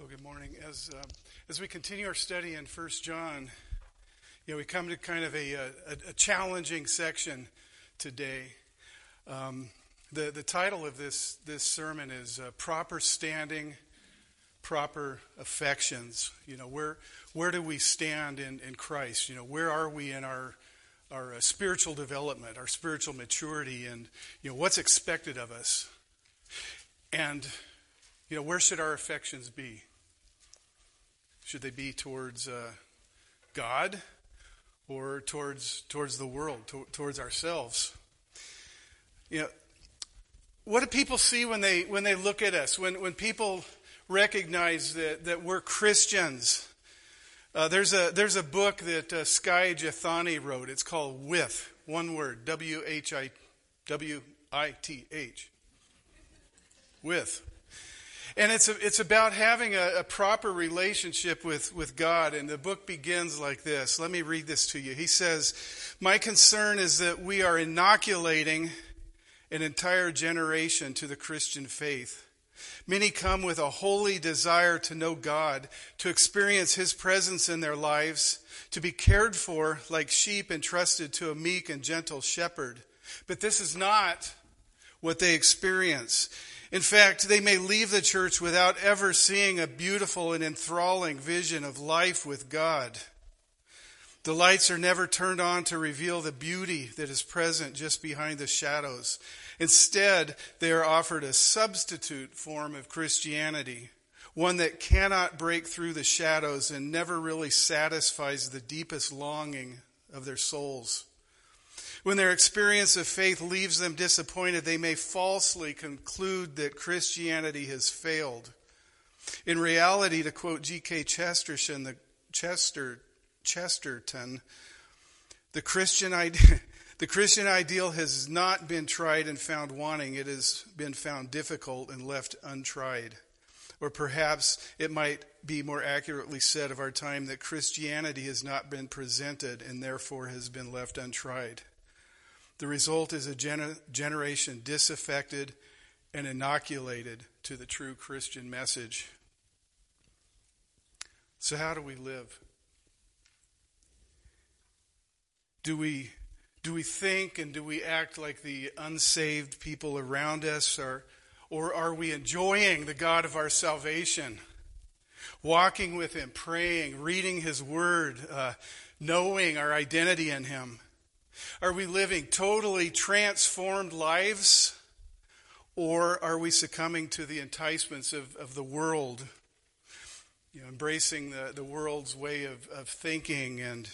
Well, good morning. As uh, as we continue our study in First John, you know, we come to kind of a, a, a challenging section today. Um, the the title of this this sermon is uh, "Proper Standing, Proper Affections." You know, where where do we stand in in Christ? You know, where are we in our our uh, spiritual development, our spiritual maturity, and you know what's expected of us, and you know where should our affections be? Should they be towards uh, God or towards towards the world, to, towards ourselves? You know, what do people see when they when they look at us? When when people recognize that that we're Christians? Uh, there's a there's a book that uh, Skye Jethani wrote. It's called With one word W H I W I T H. With and it's, a, it's about having a, a, proper relationship with, with God. And the book begins like this. Let me read this to you. He says, My concern is that we are inoculating an entire generation to the Christian faith. Many come with a holy desire to know God, to experience His presence in their lives, to be cared for like sheep entrusted to a meek and gentle shepherd. But this is not what they experience. In fact, they may leave the church without ever seeing a beautiful and enthralling vision of life with God. The lights are never turned on to reveal the beauty that is present just behind the shadows. Instead, they are offered a substitute form of Christianity, one that cannot break through the shadows and never really satisfies the deepest longing of their souls. When their experience of faith leaves them disappointed, they may falsely conclude that Christianity has failed. In reality, to quote G.K. Chesterton, the Chester, Chesterton, the Christian, idea, the Christian ideal has not been tried and found wanting. It has been found difficult and left untried. Or perhaps it might be more accurately said of our time that Christianity has not been presented and therefore has been left untried. The result is a gener- generation disaffected and inoculated to the true Christian message. So, how do we live? Do we, do we think and do we act like the unsaved people around us? Or, or are we enjoying the God of our salvation? Walking with Him, praying, reading His Word, uh, knowing our identity in Him? Are we living totally transformed lives? Or are we succumbing to the enticements of, of the world? You know, embracing the, the world's way of, of thinking and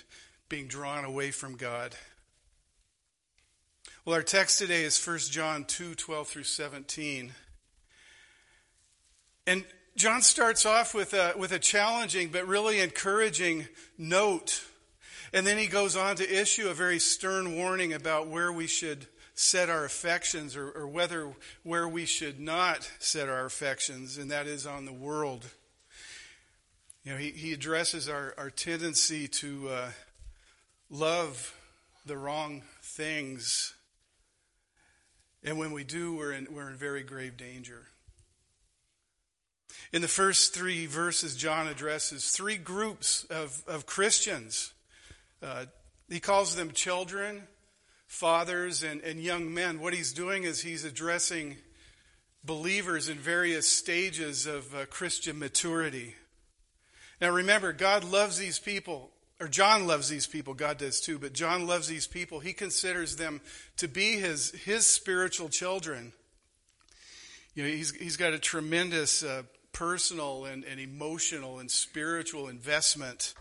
being drawn away from God. Well, our text today is 1 John 2 12 through 17. And John starts off with a, with a challenging but really encouraging note and then he goes on to issue a very stern warning about where we should set our affections or, or whether where we should not set our affections, and that is on the world. You know, he, he addresses our, our tendency to uh, love the wrong things. And when we do, we're in, we're in very grave danger. In the first three verses, John addresses three groups of, of Christians uh, he calls them children, fathers, and, and young men. What he's doing is he's addressing believers in various stages of uh, Christian maturity. Now remember, God loves these people, or John loves these people, God does too, but John loves these people. He considers them to be his, his spiritual children. You know, he's, he's got a tremendous uh, personal and, and emotional and spiritual investment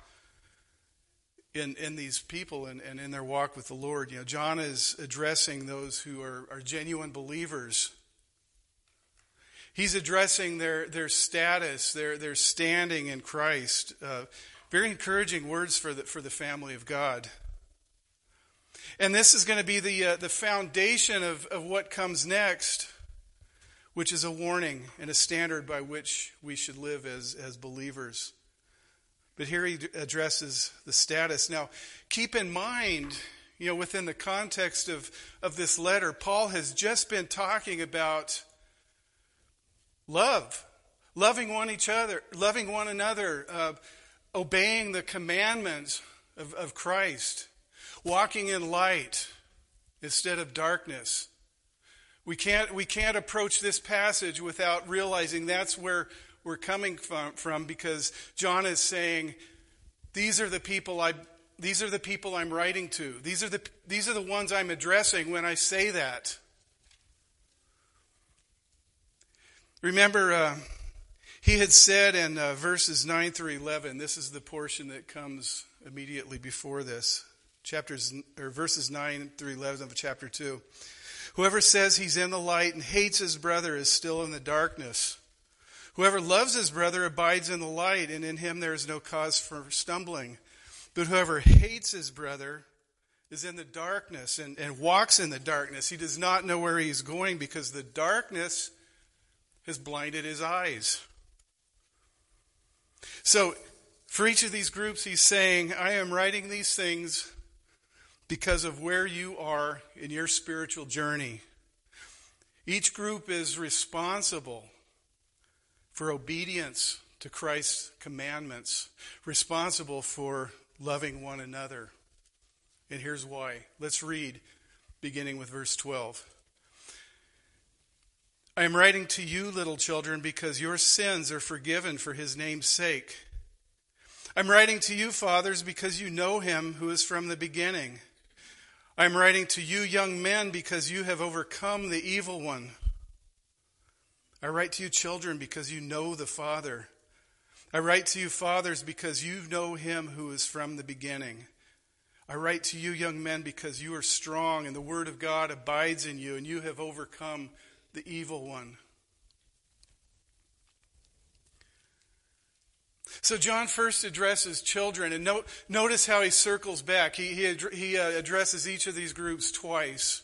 in, in these people and, and in their walk with the Lord. You know, John is addressing those who are, are genuine believers. He's addressing their, their status, their, their standing in Christ. Uh, very encouraging words for the, for the family of God. And this is going to be the, uh, the foundation of, of what comes next, which is a warning and a standard by which we should live as, as believers. But here he addresses the status. Now, keep in mind, you know, within the context of, of this letter, Paul has just been talking about love, loving one each other, loving one another, uh, obeying the commandments of, of Christ, walking in light instead of darkness. We can't, we can't approach this passage without realizing that's where we're coming from, from because John is saying, these are the people I, these are the people I'm writing to. These are the, these are the ones I'm addressing when I say that. Remember, uh, he had said in uh, verses 9 through 11, this is the portion that comes immediately before this, chapters or verses 9 through 11 of chapter 2. Whoever says he's in the light and hates his brother is still in the darkness. Whoever loves his brother abides in the light, and in him there is no cause for stumbling. But whoever hates his brother is in the darkness and, and walks in the darkness. He does not know where he's going because the darkness has blinded his eyes. So, for each of these groups, he's saying, I am writing these things because of where you are in your spiritual journey. Each group is responsible for obedience to Christ's commandments, responsible for loving one another. And here's why. Let's read, beginning with verse 12. I am writing to you, little children, because your sins are forgiven for his name's sake. I'm writing to you, fathers, because you know him who is from the beginning. I'm writing to you, young men, because you have overcome the evil one. I write to you, children, because you know the Father. I write to you, fathers, because you know him who is from the beginning. I write to you, young men, because you are strong and the word of God abides in you, and you have overcome the evil one. So John first addresses children, and note, notice how he circles back. He, he, he uh, addresses each of these groups twice.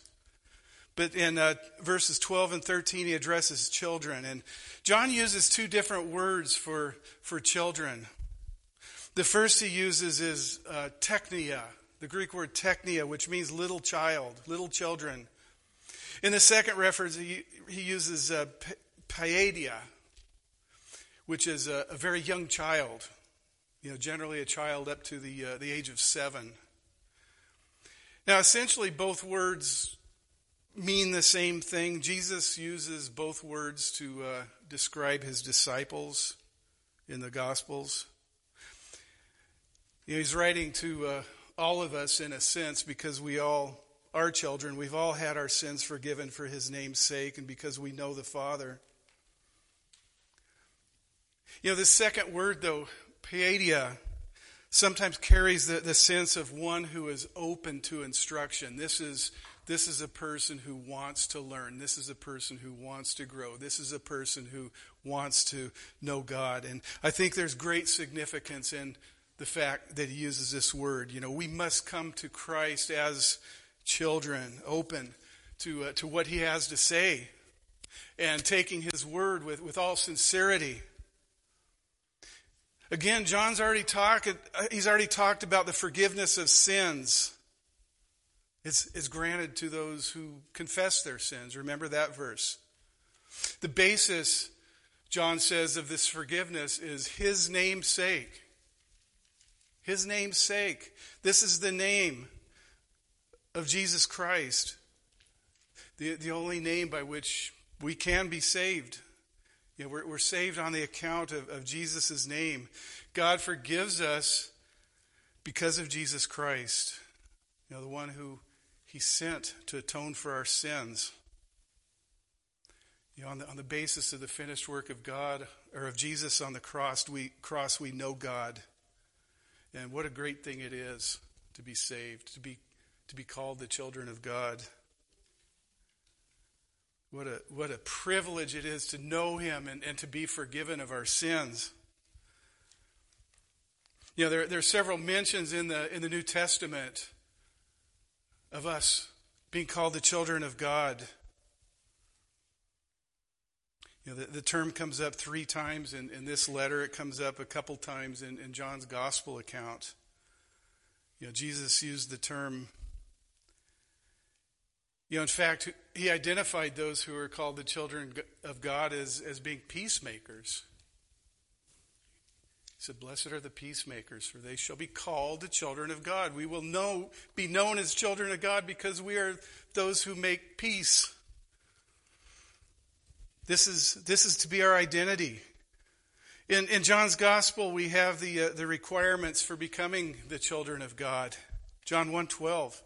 But in uh, verses 12 and 13, he addresses children. And John uses two different words for, for children. The first he uses is uh, teknia, the Greek word teknia, which means little child, little children. In the second reference, he, he uses uh, paideia, which is a, a, very young child, you know, generally a child up to the, uh, the age of seven. Now, essentially, both words mean the same thing. Jesus uses both words to uh, describe his disciples in the Gospels. You know, he's writing to uh, all of us in a sense because we all are children. We've all had our sins forgiven for his name's sake and because we know the Father. You know, this second word, though, paideia, sometimes carries the, the sense of one who is open to instruction. This is, this is a person who wants to learn. This is a person who wants to grow. This is a person who wants to know God. And I think there's great significance in the fact that he uses this word. You know, we must come to Christ as children, open to, uh, to what he has to say, and taking his word with, with all sincerity. Again, John's already talked, uh, he's already talked about the forgiveness of sins. It's, granted to those who confess their sins. Remember that verse. The basis, John says, of this forgiveness is his name's sake. His name's sake. This is the name of Jesus Christ, the, the only name by which we can be saved. You know, we're, we're saved on the account of, of Jesus' name. God forgives us because of Jesus Christ, you know, the one who he sent to atone for our sins. You know, on the, on the basis of the finished work of God or of Jesus on the cross, we cross we know God. And what a great thing it is to be saved, to be to be called the children of God. What a, what a privilege it is to know Him and, and to be forgiven of our sins. You know, there, there are several mentions in the, in the New Testament of us being called the children of God. You know, the, the term comes up three times in, in this letter. It comes up a couple times in, in John's gospel account. You know, Jesus used the term you know, in fact, he identified those who are called the children of God as, as being peacemakers. Said, Blessed are the peacemakers, for they shall be called the children of God. We will know, be known as children of God because we are those who make peace. This is, this is to be our identity. In, in John's gospel, we have the, uh, the requirements for becoming the children of God. John 1.12,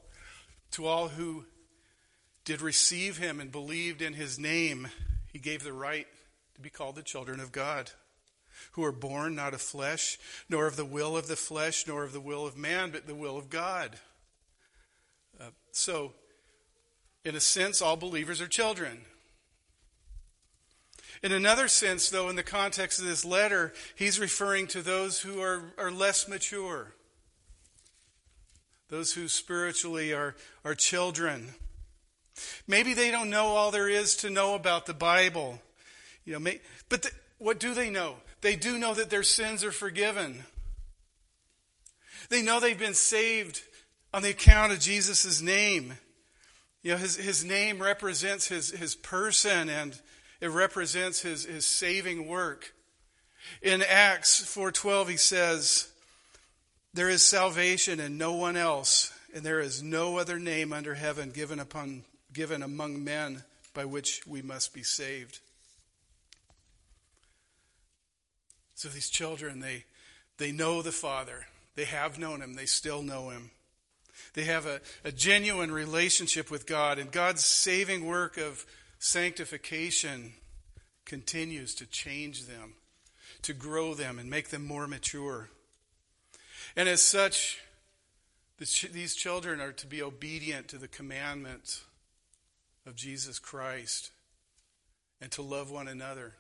to all who did receive him and believed in his name, he gave the right to be called the children of God, who are born not of flesh, nor of the will of the flesh, nor of the will of man, but the will of God. Uh, so, in a sense, all believers are children. In another sense, though, in the context of this letter, he's referring to those who are, are less mature, those who spiritually are, are children. Maybe they don't know all there is to know about the Bible. You know, may, but the, what do they know? They do know that their sins are forgiven. They know they've been saved on the account of Jesus' name. You know, his, his name represents his, his person and it represents his, his saving work. In Acts 4.12 he says, There is salvation in no one else, and there is no other name under heaven given upon given among men by which we must be saved. So these children, they, they know the Father. They have known him. They still know him. They have a, a genuine relationship with God, and God's saving work of sanctification continues to change them, to grow them, and make them more mature. And as such, these children are to be obedient to the commandments of Jesus Christ and to love one another.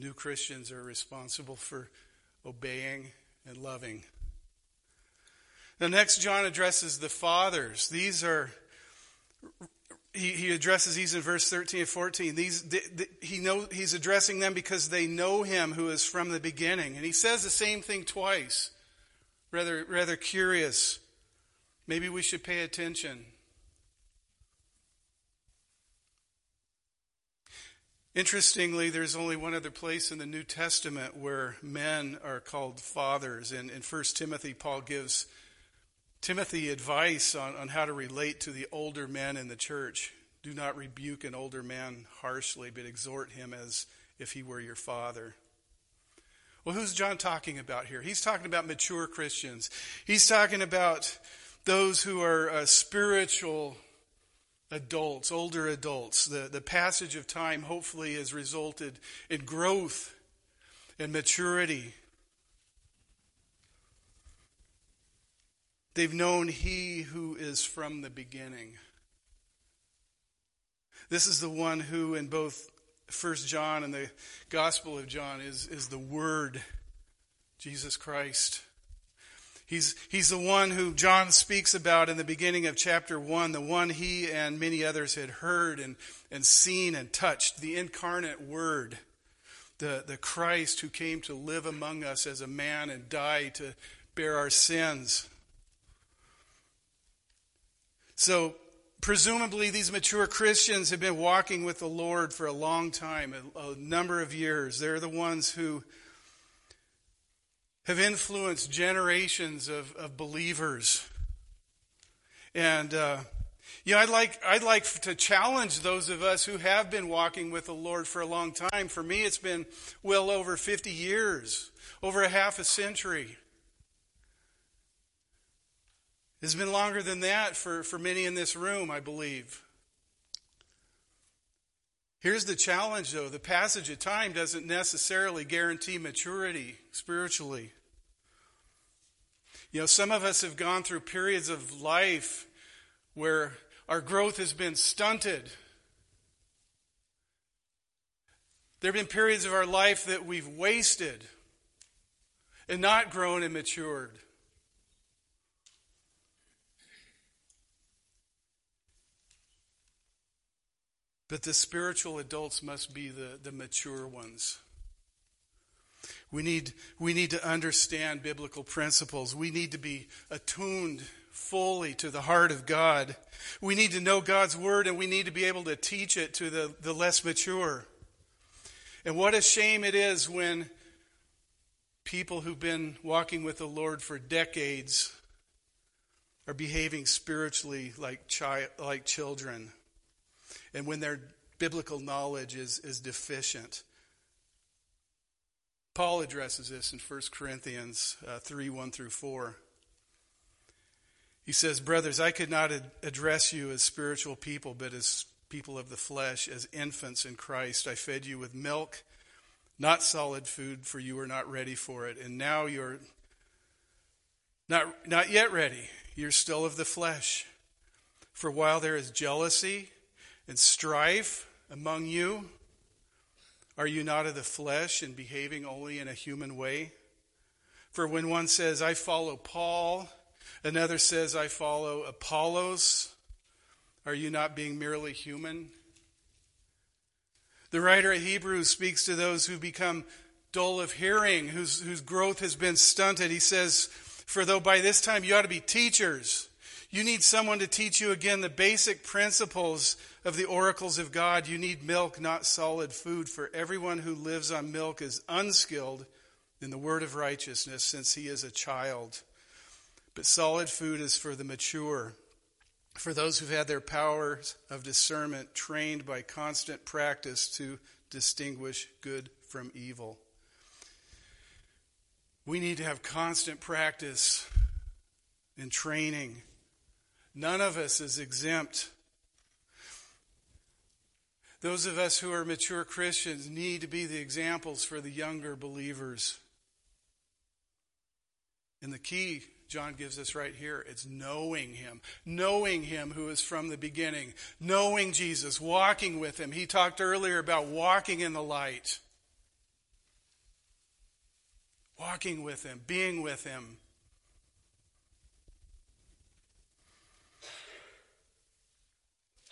New Christians are responsible for obeying and loving. The next, John addresses the fathers. These are, he, addresses these in verse 13 and 14. These, the, the, he know, he's addressing them because they know him who is from the beginning. And he says the same thing twice. Rather, rather curious. Maybe we should pay attention. Interestingly, there's only one other place in the New Testament where men are called fathers. In, in 1 Timothy, Paul gives Timothy advice on, on how to relate to the older men in the church. Do not rebuke an older man harshly, but exhort him as if he were your father. Well, who's John talking about here? He's talking about mature Christians. He's talking about those who are uh, spiritual adults, older adults. The, the passage of time hopefully has resulted in growth and maturity. They've known He who is from the beginning. This is the one who, in both First John and the Gospel of John, is, is the Word, Jesus Christ. He's, he's the one who John speaks about in the beginning of chapter 1, the one he and many others had heard and, and seen and touched, the incarnate Word, the, the Christ who came to live among us as a man and die to bear our sins. So, presumably, these mature Christians have been walking with the Lord for a long time, a, a number of years. They're the ones who have influenced generations of, of believers. And, uh, you know, I'd like, I'd like to challenge those of us who have been walking with the Lord for a long time. For me, it's been well over 50 years, over a half a century. It's been longer than that for, for many in this room, I believe. Here's the challenge, though the passage of time doesn't necessarily guarantee maturity spiritually. You know, some of us have gone through periods of life where our growth has been stunted. There have been periods of our life that we've wasted and not grown and matured. But the spiritual adults must be the, the mature ones. We need, we need to understand biblical principles. We need to be attuned fully to the heart of God. We need to know God's word and we need to be able to teach it to the, the less mature. And what a shame it is when people who've been walking with the Lord for decades are behaving spiritually like, chi- like children, and when their biblical knowledge is, is deficient. Paul addresses this in 1 Corinthians uh, 3 1 through 4. He says, Brothers, I could not ad- address you as spiritual people, but as people of the flesh, as infants in Christ. I fed you with milk, not solid food, for you were not ready for it. And now you're not, not yet ready you're still of the flesh. For while there is jealousy and strife among you, are you not of the flesh and behaving only in a human way? For when one says, I follow Paul, another says, I follow Apollos, are you not being merely human? The writer of Hebrews speaks to those who become dull of hearing, whose, whose growth has been stunted. He says, for though by this time you ought to be teachers, you need someone to teach you again the basic principles of the oracles of God. You need milk, not solid food. For everyone who lives on milk is unskilled in the word of righteousness, since he is a child. But solid food is for the mature, for those who've had their powers of discernment trained by constant practice to distinguish good from evil. We need to have constant practice and training. None of us is exempt. Those of us who are mature Christians need to be the examples for the younger believers. And the key John gives us right here it's knowing him, knowing him who is from the beginning, knowing Jesus, walking with him. He talked earlier about walking in the light walking with Him, being with Him.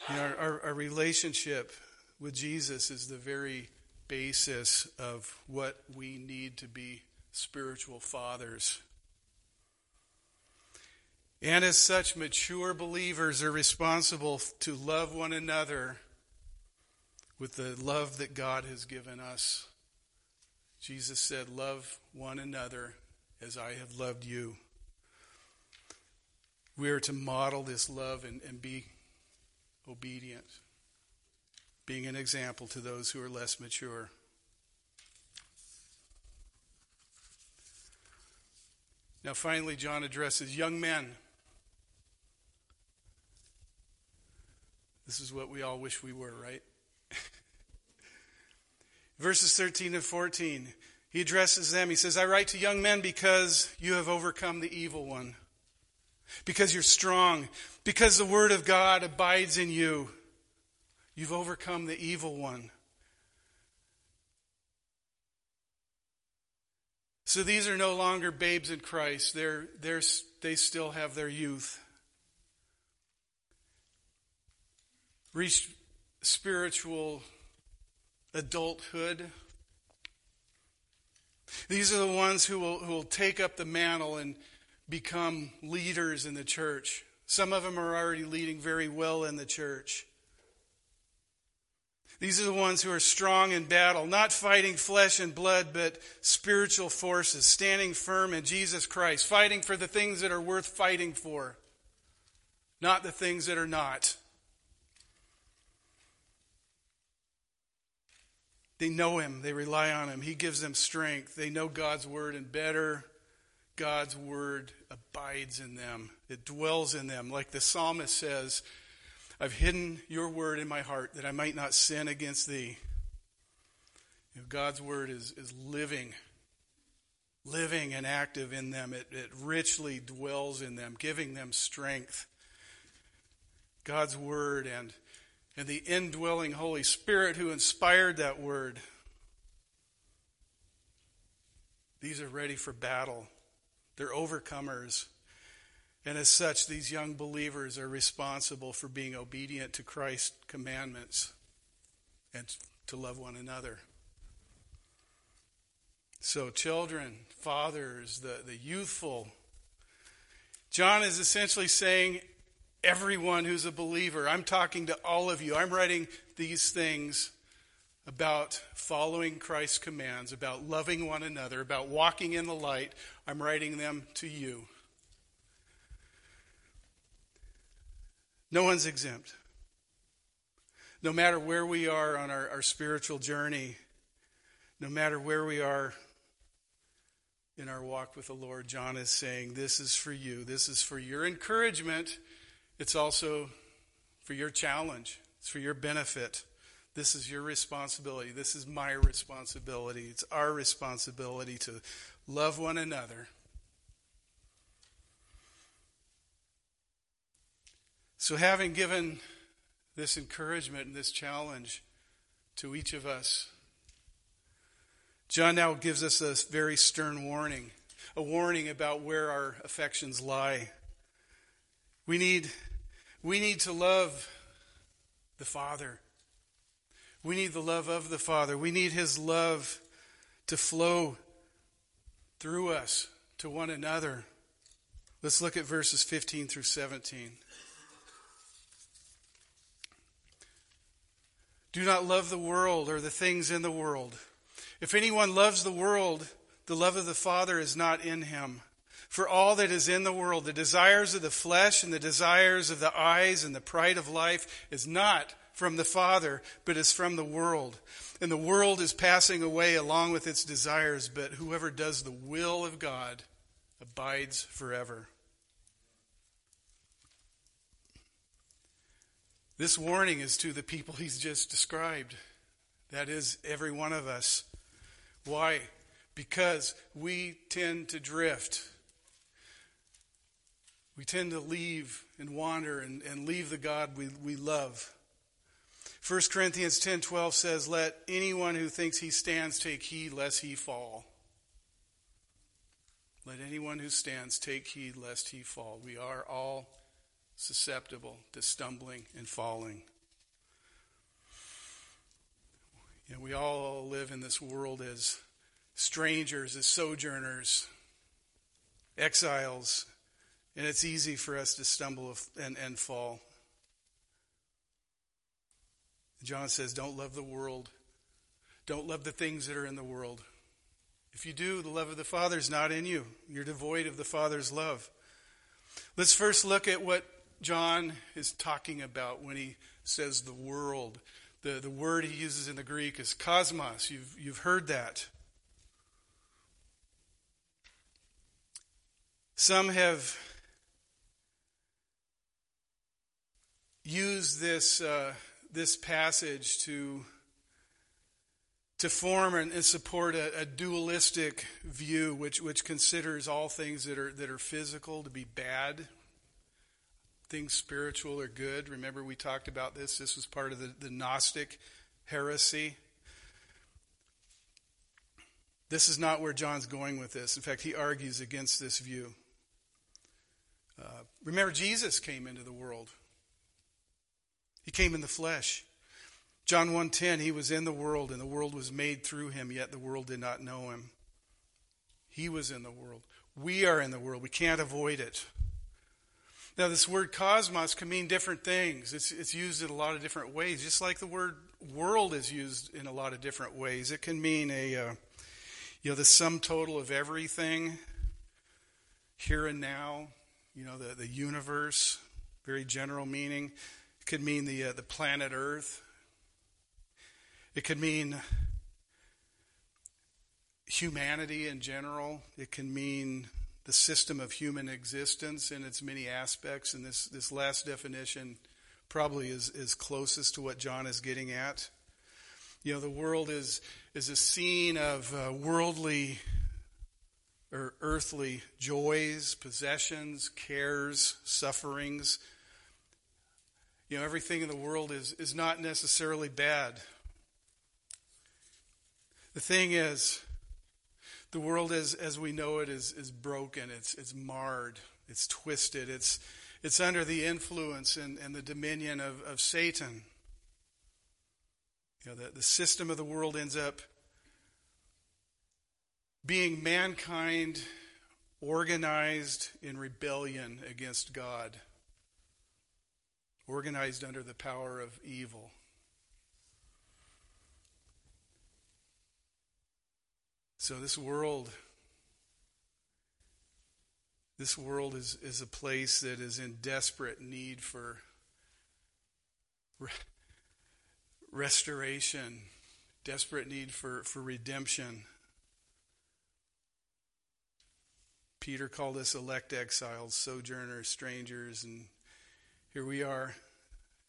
You know, our, our, relationship with Jesus is the very basis of what we need to be spiritual fathers. And as such, mature believers are responsible to love one another with the love that God has given us. Jesus said, Love one another as I have loved you. We are to model this love and, and be obedient, being an example to those who are less mature. Now, finally, John addresses young men. This is what we all wish we were, right? Verses 13 and 14, he addresses them. He says, I write to young men because you have overcome the evil one, because you're strong, because the word of God abides in you. You've overcome the evil one. So these are no longer babes in Christ. They're, they're, they still have their youth. Reached spiritual adulthood. These are the ones who will, who will take up the mantle and become leaders in the church. Some of them are already leading very well in the church. These are the ones who are strong in battle, not fighting flesh and blood, but spiritual forces, standing firm in Jesus Christ, fighting for the things that are worth fighting for, not the things that are not. They know Him, they rely on Him. He gives them strength. They know God's Word, and better, God's Word abides in them, it dwells in them. Like the psalmist says, I've hidden your Word in my heart that I might not sin against Thee. You know, God's Word is, is living, living and active in them. It, it richly dwells in them, giving them strength. God's Word and and the indwelling Holy Spirit who inspired that word. These are ready for battle. They're overcomers. And as such, these young believers are responsible for being obedient to Christ's commandments and to love one another. So, children, fathers, the, the youthful, John is essentially saying everyone who's a believer. I'm talking to all of you. I'm writing these things about following Christ's commands, about loving one another, about walking in the light, I'm writing them to you. No one's exempt. No matter where we are on our, our spiritual journey, no matter where we are in our walk with the Lord, John is saying, This is for you. This is for your encouragement. It's also for your challenge, it's for your benefit. This is your responsibility. This is my responsibility. It's our responsibility to love one another. So, having given this encouragement and this challenge to each of us, John now gives us a very stern warning, a warning about where our affections lie. We need, we need to love the Father. We need the love of the Father. We need His love to flow through us to one another. Let's look at verses 15 through 17. Do not love the world or the things in the world. If anyone loves the world, the love of the Father is not in him. For all that is in the world, the desires of the flesh and the desires of the eyes and the pride of life, is not from the Father, but is from the world. And the world is passing away along with its desires, but whoever does the will of God abides forever. This warning is to the people he's just described. That is, every one of us. Why? Because we tend to drift. We tend to leave and wander and, and leave the God we, we love. 1 Corinthians 10:12 says, "Let anyone who thinks he stands take heed lest he fall." Let anyone who stands take heed lest he fall. We are all susceptible to stumbling and falling. You know, we all live in this world as strangers, as sojourners, exiles, and it's easy for us to stumble and, and fall. John says, Don't love the world. Don't love the things that are in the world. If you do, the love of the Father is not in you. You're devoid of the Father's love. Let's first look at what John is talking about when he says the world. The, the word he uses in the Greek is cosmos. You've, you've heard that. Some have used this, uh, this passage to, to form and, and support a, a, dualistic view, which, which considers all things that are, that are physical to be bad, things spiritual are good. Remember, we talked about this. This was part of the, the Gnostic heresy. This is not where John's going with this. In fact, he argues against this view. Uh, remember, Jesus came into the world. He came in the flesh. John 1:10 he was in the world and the world was made through him yet the world did not know him. He was in the world. We are in the world. We can't avoid it. Now, this word cosmos can mean different things. It's, it's used in a lot of different ways, just like the word world is used in a lot of different ways. It can mean a, uh, you know, the sum total of everything here and now, you know, the, the universe, very general meaning. Could mean the, uh, the planet Earth. It could mean humanity in general. It can mean the system of human existence in its many aspects. And this, this last definition probably is, is closest to what John is getting at. You know, the world is, is a scene of uh, worldly or earthly joys, possessions, cares, sufferings. You know, everything in the world is, is not necessarily bad. The thing is, the world as, as we know it is, is broken, it's, it's marred, it's twisted, it's, it's under the influence and, and the dominion of, of Satan. You know, the, the system of the world ends up being mankind organized in rebellion against God, organized under the power of evil. So this world this world is, is a place that is in desperate need for re- restoration, desperate need for, for redemption. Peter called us elect exiles, sojourners, strangers, and here we are.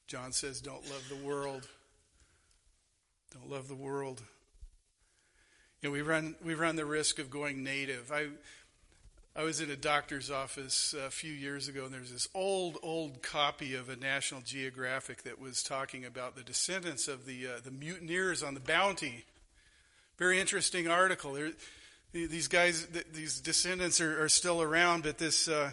John says, Don't love the world. Don't love the world. You know, we run we run the risk of going native. I I was in a doctor's office a few years ago, and there's this old, old copy of a National Geographic that was talking about the descendants of the uh, the mutineers on the Bounty. Very interesting article. There, these guys, these descendants are, are still around, but this uh,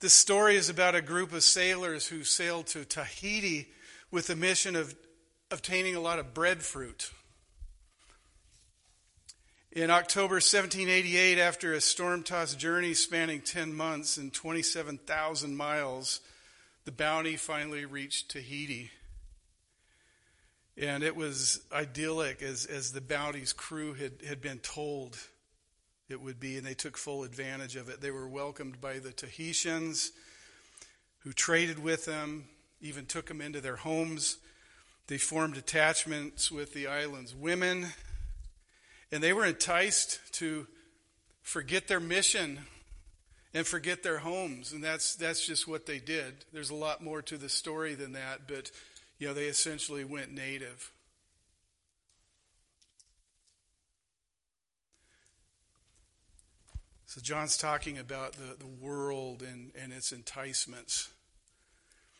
this story is about a group of sailors who sailed to Tahiti with the mission of obtaining a lot of breadfruit. In October 1788, after a storm tossed journey spanning 10 months and 27,000 miles, the Bounty finally reached Tahiti. And it was idyllic as, as the Bounty's crew had, had been told it would be, and they took full advantage of it. They were welcomed by the Tahitians who traded with them, even took them into their homes. They formed attachments with the island's women and they were enticed to forget their mission and forget their homes. And that's, that's just what they did. There's a lot more to the story than that, but, you know, they essentially went native. So John's talking about the, the world and, and its enticements.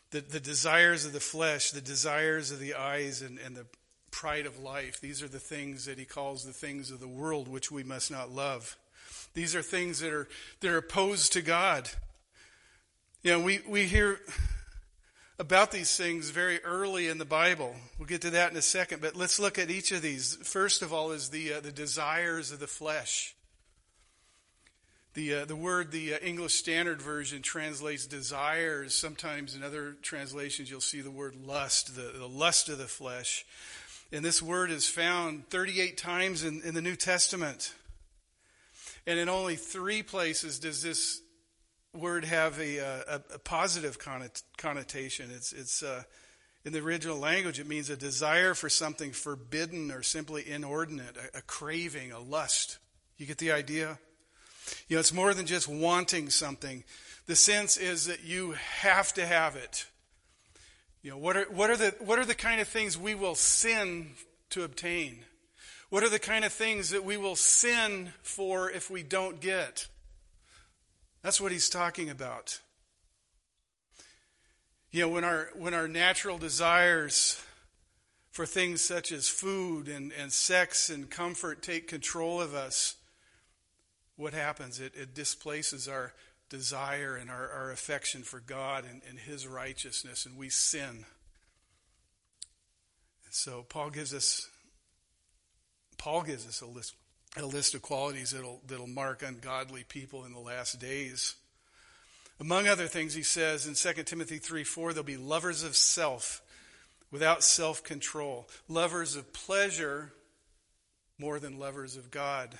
The, the desires of the flesh, the desires of the eyes, and, and the pride of life. These are the things that he calls the things of the world which we must not love. These are things that are that are opposed to God. You know, we, we hear about these things very early in the Bible. We'll get to that in a second, but let's look at each of these. First of all, is the uh, the desires of the flesh. The, uh, the word, the uh, English Standard Version translates desires. Sometimes in other translations, you'll see the word lust, the, the lust of the flesh. And this word is found 38 times in, in the New Testament. And in only three places does this word have a, a, a positive connotation. It's, it's uh, in the original language, it means a desire for something forbidden or simply inordinate, a, a craving, a lust. You get the idea? You know, it's more than just wanting something. The sense is that you have to have it. You know, what are, what, are the, what are the kind of things we will sin to obtain? What are the kind of things that we will sin for if we don't get? That's what he's talking about. You know, when our, when our natural desires for things such as food and, and sex and comfort take control of us, what happens? It, it displaces our desire and our, our affection for God and, and His righteousness, and we sin. And so Paul gives us Paul gives us a list a list of qualities that'll that'll mark ungodly people in the last days. Among other things, he says in 2 Timothy 3 4, they'll be lovers of self, without self control, lovers of pleasure more than lovers of God.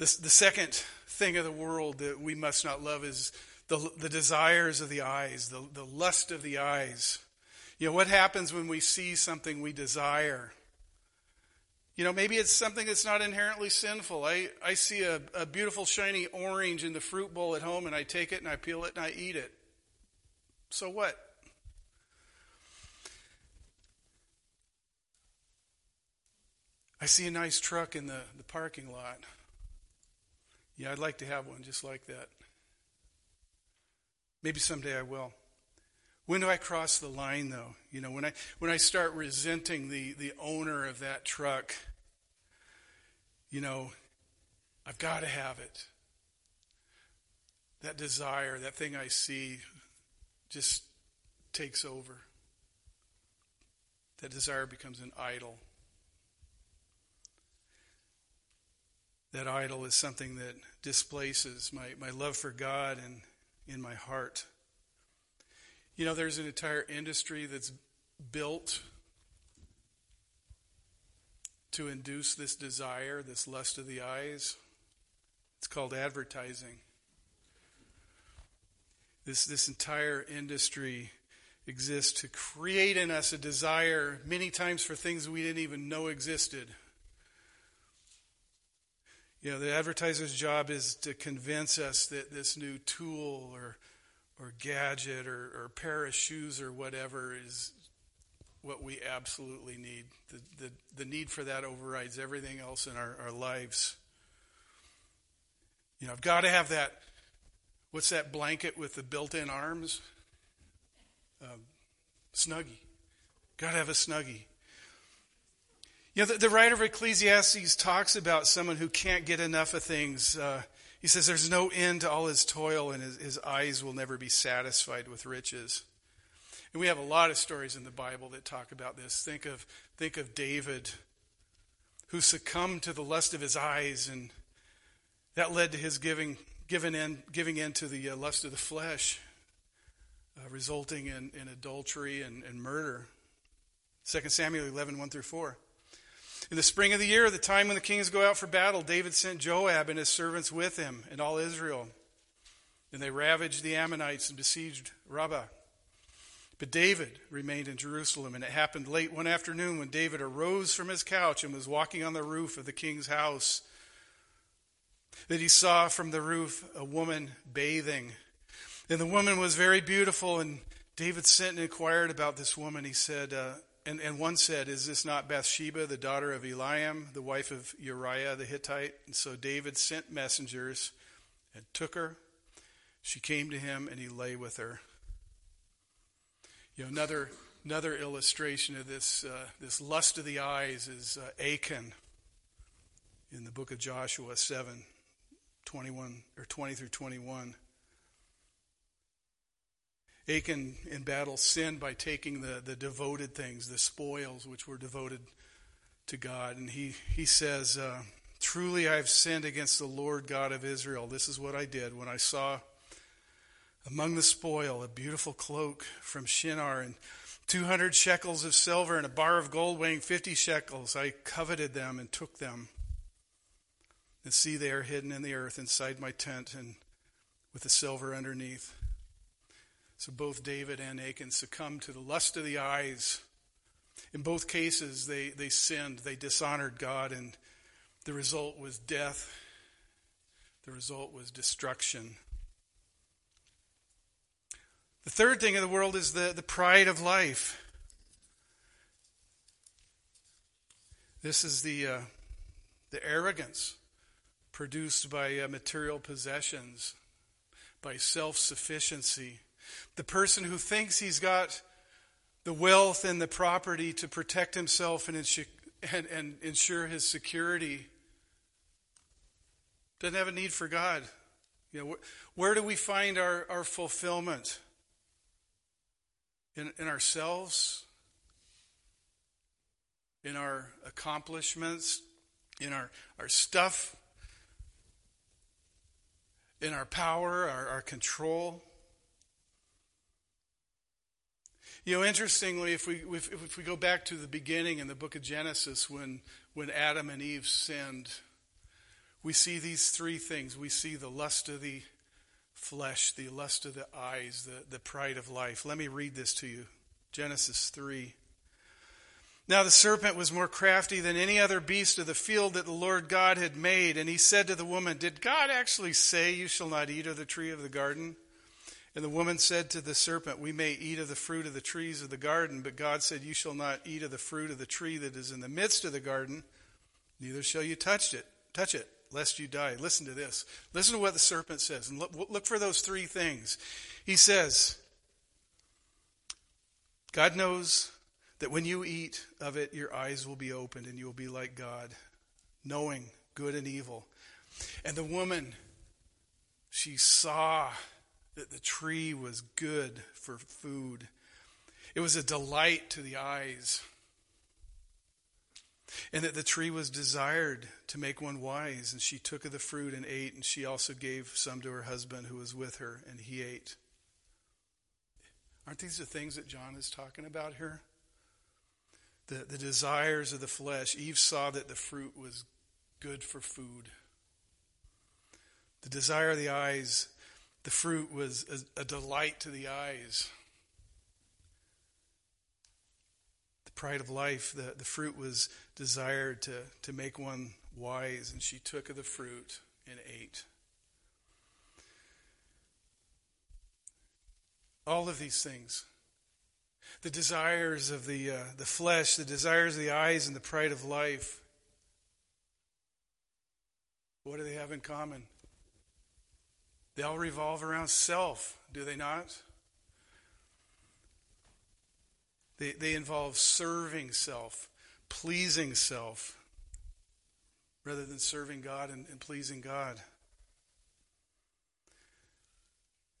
The, the second thing of the world that we must not love is the, the desires of the eyes, the, the lust of the eyes. You know, what happens when we see something we desire? You know, maybe it's something that's not inherently sinful. I, I see a, a beautiful shiny orange in the fruit bowl at home and I take it and I peel it and I eat it. So what? I see a nice truck in the, the parking lot. Yeah, I'd like to have one just like that. Maybe someday I will. When do I cross the line though? You know, when I when I start resenting the the owner of that truck, you know, I've got to have it. That desire, that thing I see just takes over. That desire becomes an idol. That idol is something that displaces my, my love for God and in my heart. You know, there's an entire industry that's built to induce this desire, this lust of the eyes. It's called advertising. This, this entire industry exists to create in us a desire, many times for things we didn't even know existed. You know, the advertiser's job is to convince us that this new tool or, or gadget or, or pair of shoes or whatever is what we absolutely need. The, the, the need for that overrides everything else in our, our lives. You know, I've got to have that. What's that blanket with the built in arms? Um, snuggie. Got to have a snuggie. You know, the, the, writer of Ecclesiastes talks about someone who can't get enough of things. Uh, he says there's no end to all his toil, and his, his eyes will never be satisfied with riches. And we have a lot of stories in the Bible that talk about this. Think of, think of David, who succumbed to the lust of his eyes, and that led to his giving, giving, in, giving in to the uh, lust of the flesh, uh, resulting in, in adultery and, and murder. 2 Samuel 11, 1 through 4. In the spring of the year, the time when the kings go out for battle, David sent Joab and his servants with him and all Israel. And they ravaged the Ammonites and besieged Rabbah. But David remained in Jerusalem, and it happened late one afternoon when David arose from his couch and was walking on the roof of the king's house that he saw from the roof a woman bathing. And the woman was very beautiful, and David sent and inquired about this woman. He said, uh, and, and one said, Is this not Bathsheba, the daughter of Eliam, the wife of Uriah the Hittite? And so David sent messengers and took her. She came to him, and he lay with her. You know, another another illustration of this uh, this lust of the eyes is uh, Achan in the book of Joshua 7, 21 or 20 through 21. Achan in battle sinned by taking the, the devoted things, the spoils which were devoted to God. And he, he says, uh, Truly I have sinned against the Lord God of Israel. This is what I did when I saw among the spoil, a beautiful cloak from Shinar and 200 shekels of silver and a bar of gold weighing 50 shekels. I coveted them and took them. And see, they are hidden in the earth inside my tent and with the silver underneath. So both David and Achan succumbed to the lust of the eyes. In both cases, they, they sinned, they dishonored God, and the result was death. The result was destruction. The third thing in the world is the, the pride of life. This is the, uh, the arrogance produced by uh, material possessions, by self sufficiency. The person who thinks he's got the wealth and the property to protect himself and, and, and ensure his security doesn't have a need for God. You know, wh- where do we find our, our fulfillment? in, in ourselves, in our accomplishments, in our, our stuff, in our power, our, our control. You know, interestingly, if we if, if we go back to the beginning in the book of Genesis, when when Adam and Eve sinned, we see these three things. We see the lust of the flesh, the lust of the eyes, the, the pride of life. Let me read this to you Genesis 3. Now the serpent was more crafty than any other beast of the field that the Lord God had made. And he said to the woman, Did God actually say, You shall not eat of the tree of the garden? And the woman said to the serpent, We may eat of the fruit of the trees of the garden, but God said, You shall not eat of the fruit of the tree that is in the midst of the garden, neither shall you touch it. Touch it lest you die. Listen to this. Listen to what the serpent says. And look, look for those three things. He says, God knows that when you eat of it, your eyes will be opened and you will be like God, knowing good and evil. And the woman, she saw that the tree was good for food. It was a delight to the eyes and that the tree was desired to make one wise. And she took of the fruit and ate, and she also gave some to her husband who was with her, and he ate. Aren't these the things that John is talking about here? the, the desires of the flesh. Eve saw that the fruit was good for food. The desire of the eyes, the fruit was a, a delight to the eyes. The pride of life, the, the fruit was desired to, to make one wise, and she took of the fruit and ate. All of these things the desires of the, uh, the flesh, the desires of the eyes, and the pride of life. What do they have in common? They all revolve around self, do they not? They, they involve serving self, pleasing self, rather than serving God and, and pleasing God.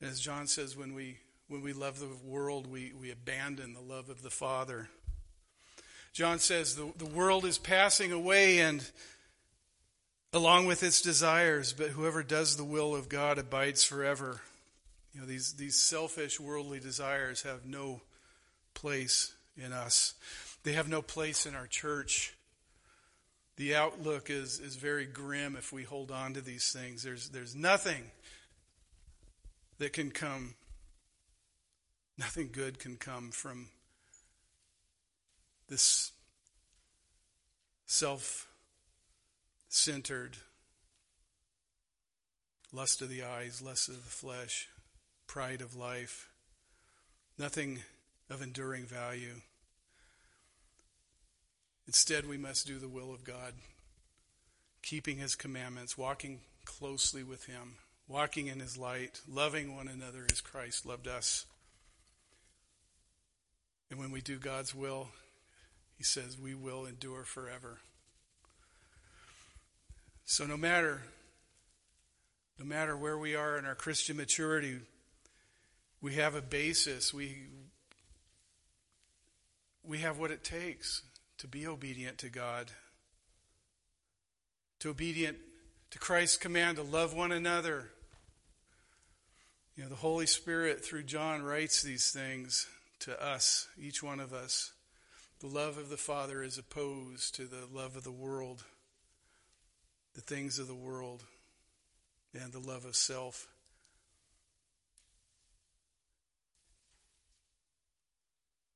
As John says, when we when we love the world, we, we abandon the love of the Father. John says the, the world is passing away and along with its desires, but whoever does the will of God abides forever. You know, these, these selfish worldly desires have no place in us. They have no place in our church. The outlook is, is very grim if we hold on to these things. There's, there's nothing that can come Nothing good can come from this self centered lust of the eyes, lust of the flesh, pride of life. Nothing of enduring value. Instead, we must do the will of God, keeping His commandments, walking closely with Him, walking in His light, loving one another as Christ loved us. And when we do God's will, He says we will endure forever. So no matter no matter where we are in our Christian maturity, we have a basis. We we have what it takes to be obedient to God. To obedient to Christ's command to love one another. You know, the Holy Spirit through John writes these things to us, each one of us. The love of the Father is opposed to the love of the world, the things of the world, and the love of self.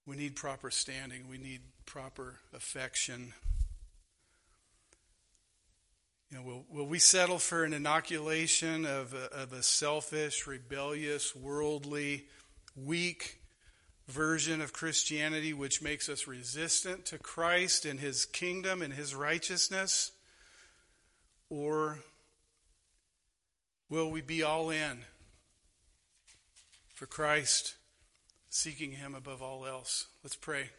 We need proper standing. We need proper affection. You know, will, will we settle for an inoculation of a, of a selfish, rebellious, worldly, weak, version of Christianity which makes us resistant to Christ and his kingdom and his righteousness? Or will we be all in for Christ, seeking him above all else? Let's pray.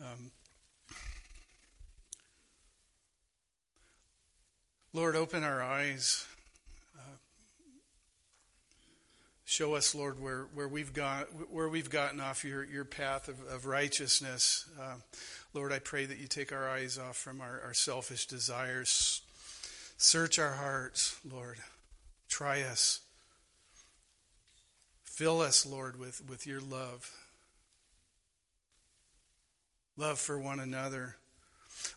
Um, Lord, open our eyes Show us, Lord, where, where we've got where we've gotten off your, your path of, of righteousness. Uh, Lord, I pray that you take our eyes off from our, our selfish desires. Search our hearts, Lord. Try us. Fill us, Lord, with, with your love. Love for one another.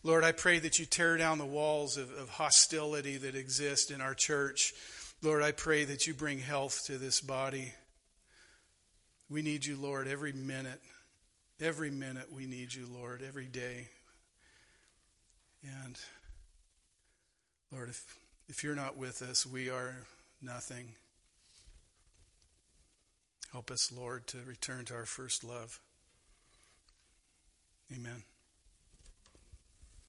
Lord, I pray that you tear down the walls of, of hostility that exist in our church. Lord, I pray that you bring health to this body. We need you, Lord, every minute. Every minute we need you, Lord, every day. And Lord, if, if you're not with us, we are nothing. Help us, Lord, to return to our first love. Amen.